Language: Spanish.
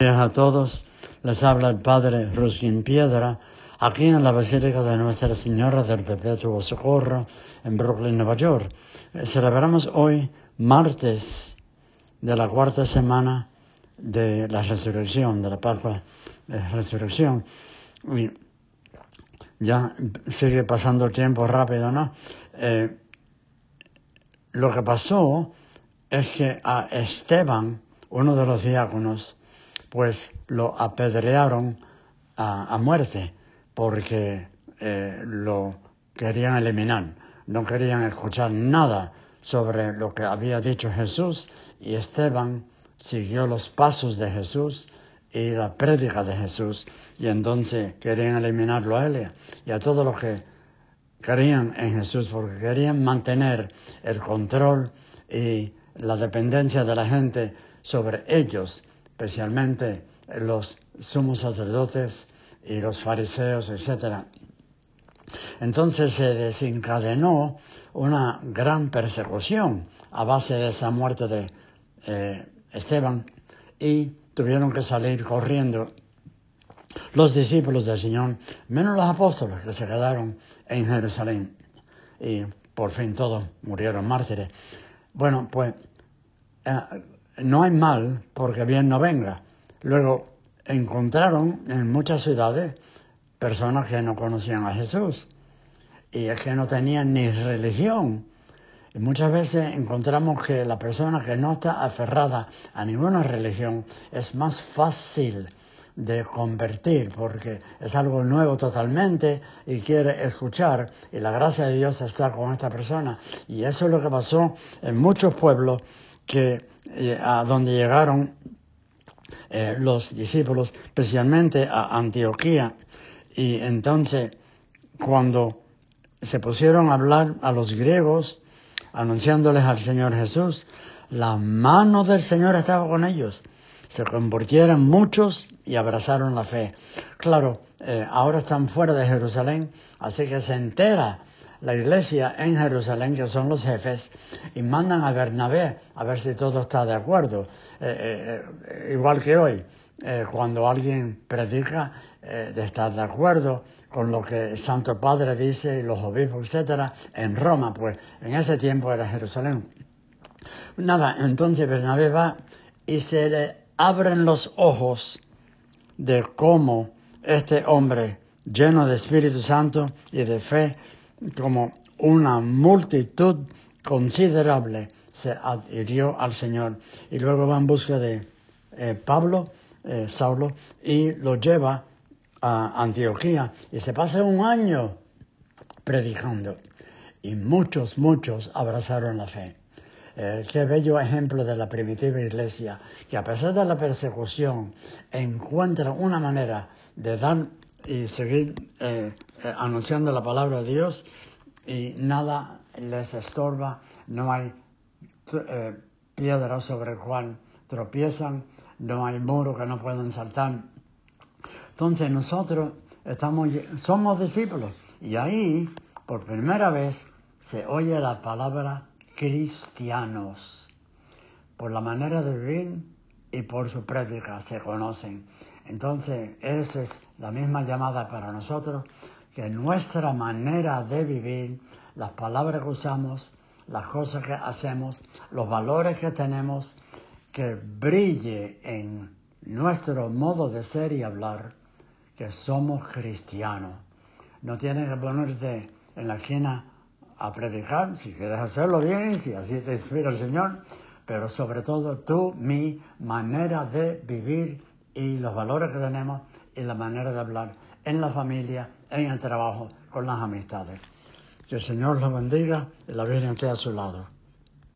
a todos. Les habla el Padre Ruskin Piedra, aquí en la Basílica de Nuestra Señora del Perpetuo Socorro, en Brooklyn, Nueva York. Eh, celebramos hoy, martes de la cuarta semana de la resurrección, de la Pascua de Resurrección. Y ya sigue pasando el tiempo rápido, ¿no? Eh, lo que pasó es que a Esteban, uno de los diáconos, pues lo apedrearon a, muerte porque eh, lo querían eliminar, no querían escuchar nada sobre lo que había dicho Jesús y Esteban siguió los pasos de Jesús y la prédica de Jesús y entonces querían eliminarlo a él y a todos los que creían en Jesús porque querían mantener el control y la dependencia de la gente sobre ellos especialmente los sumos sacerdotes y los fariseos, etc. Entonces se desencadenó una gran persecución a base de esa muerte de eh, Esteban y tuvieron que salir corriendo los discípulos del Señor, menos los apóstoles que se quedaron en Jerusalén y por fin todos murieron mártires. Bueno, pues eh, no hay mal porque bien no venga. Luego encontraron en muchas ciudades personas que no conocían a Jesús y es que no tenían ni religión. Y muchas veces encontramos que la persona que no está aferrada a ninguna religión es más fácil de convertir porque es algo nuevo totalmente y quiere escuchar y la gracia de Dios está con esta persona. Y eso es lo que pasó en muchos pueblos que eh, a donde llegaron eh, los discípulos, especialmente a Antioquía. Y entonces, cuando se pusieron a hablar a los griegos, anunciándoles al Señor Jesús, la mano del Señor estaba con ellos. Se convirtieron muchos y abrazaron la fe. Claro, eh, ahora están fuera de Jerusalén, así que se entera la iglesia en Jerusalén, que son los jefes, y mandan a Bernabé a ver si todo está de acuerdo. Eh, eh, igual que hoy, eh, cuando alguien predica de estar de acuerdo con lo que el Santo Padre dice y los obispos, etcétera, en Roma, pues en ese tiempo era Jerusalén. Nada, entonces Bernabé va y se le abren los ojos de cómo este hombre lleno de Espíritu Santo y de fe como una multitud considerable se adhirió al Señor. Y luego va en busca de eh, Pablo, eh, Saulo, y lo lleva a Antioquía. Y se pasa un año predicando. Y muchos, muchos abrazaron la fe. Eh, qué bello ejemplo de la primitiva iglesia, que a pesar de la persecución encuentra una manera de dar y seguir eh, eh, anunciando la palabra de Dios y nada les estorba, no hay eh, piedra sobre el cual tropiezan, no hay muro que no puedan saltar. Entonces nosotros estamos, somos discípulos y ahí por primera vez se oye la palabra cristianos. Por la manera de vivir y por su práctica se conocen. Entonces, esa es la misma llamada para nosotros, que nuestra manera de vivir, las palabras que usamos, las cosas que hacemos, los valores que tenemos, que brille en nuestro modo de ser y hablar, que somos cristianos. No tienes que ponerte en la esquina a predicar, si quieres hacerlo bien, si así te inspira el Señor, pero sobre todo tú, mi manera de vivir y los valores que tenemos y la manera de hablar en la familia, en el trabajo, con las amistades. Que el Señor los bendiga y la Virgen esté a su lado.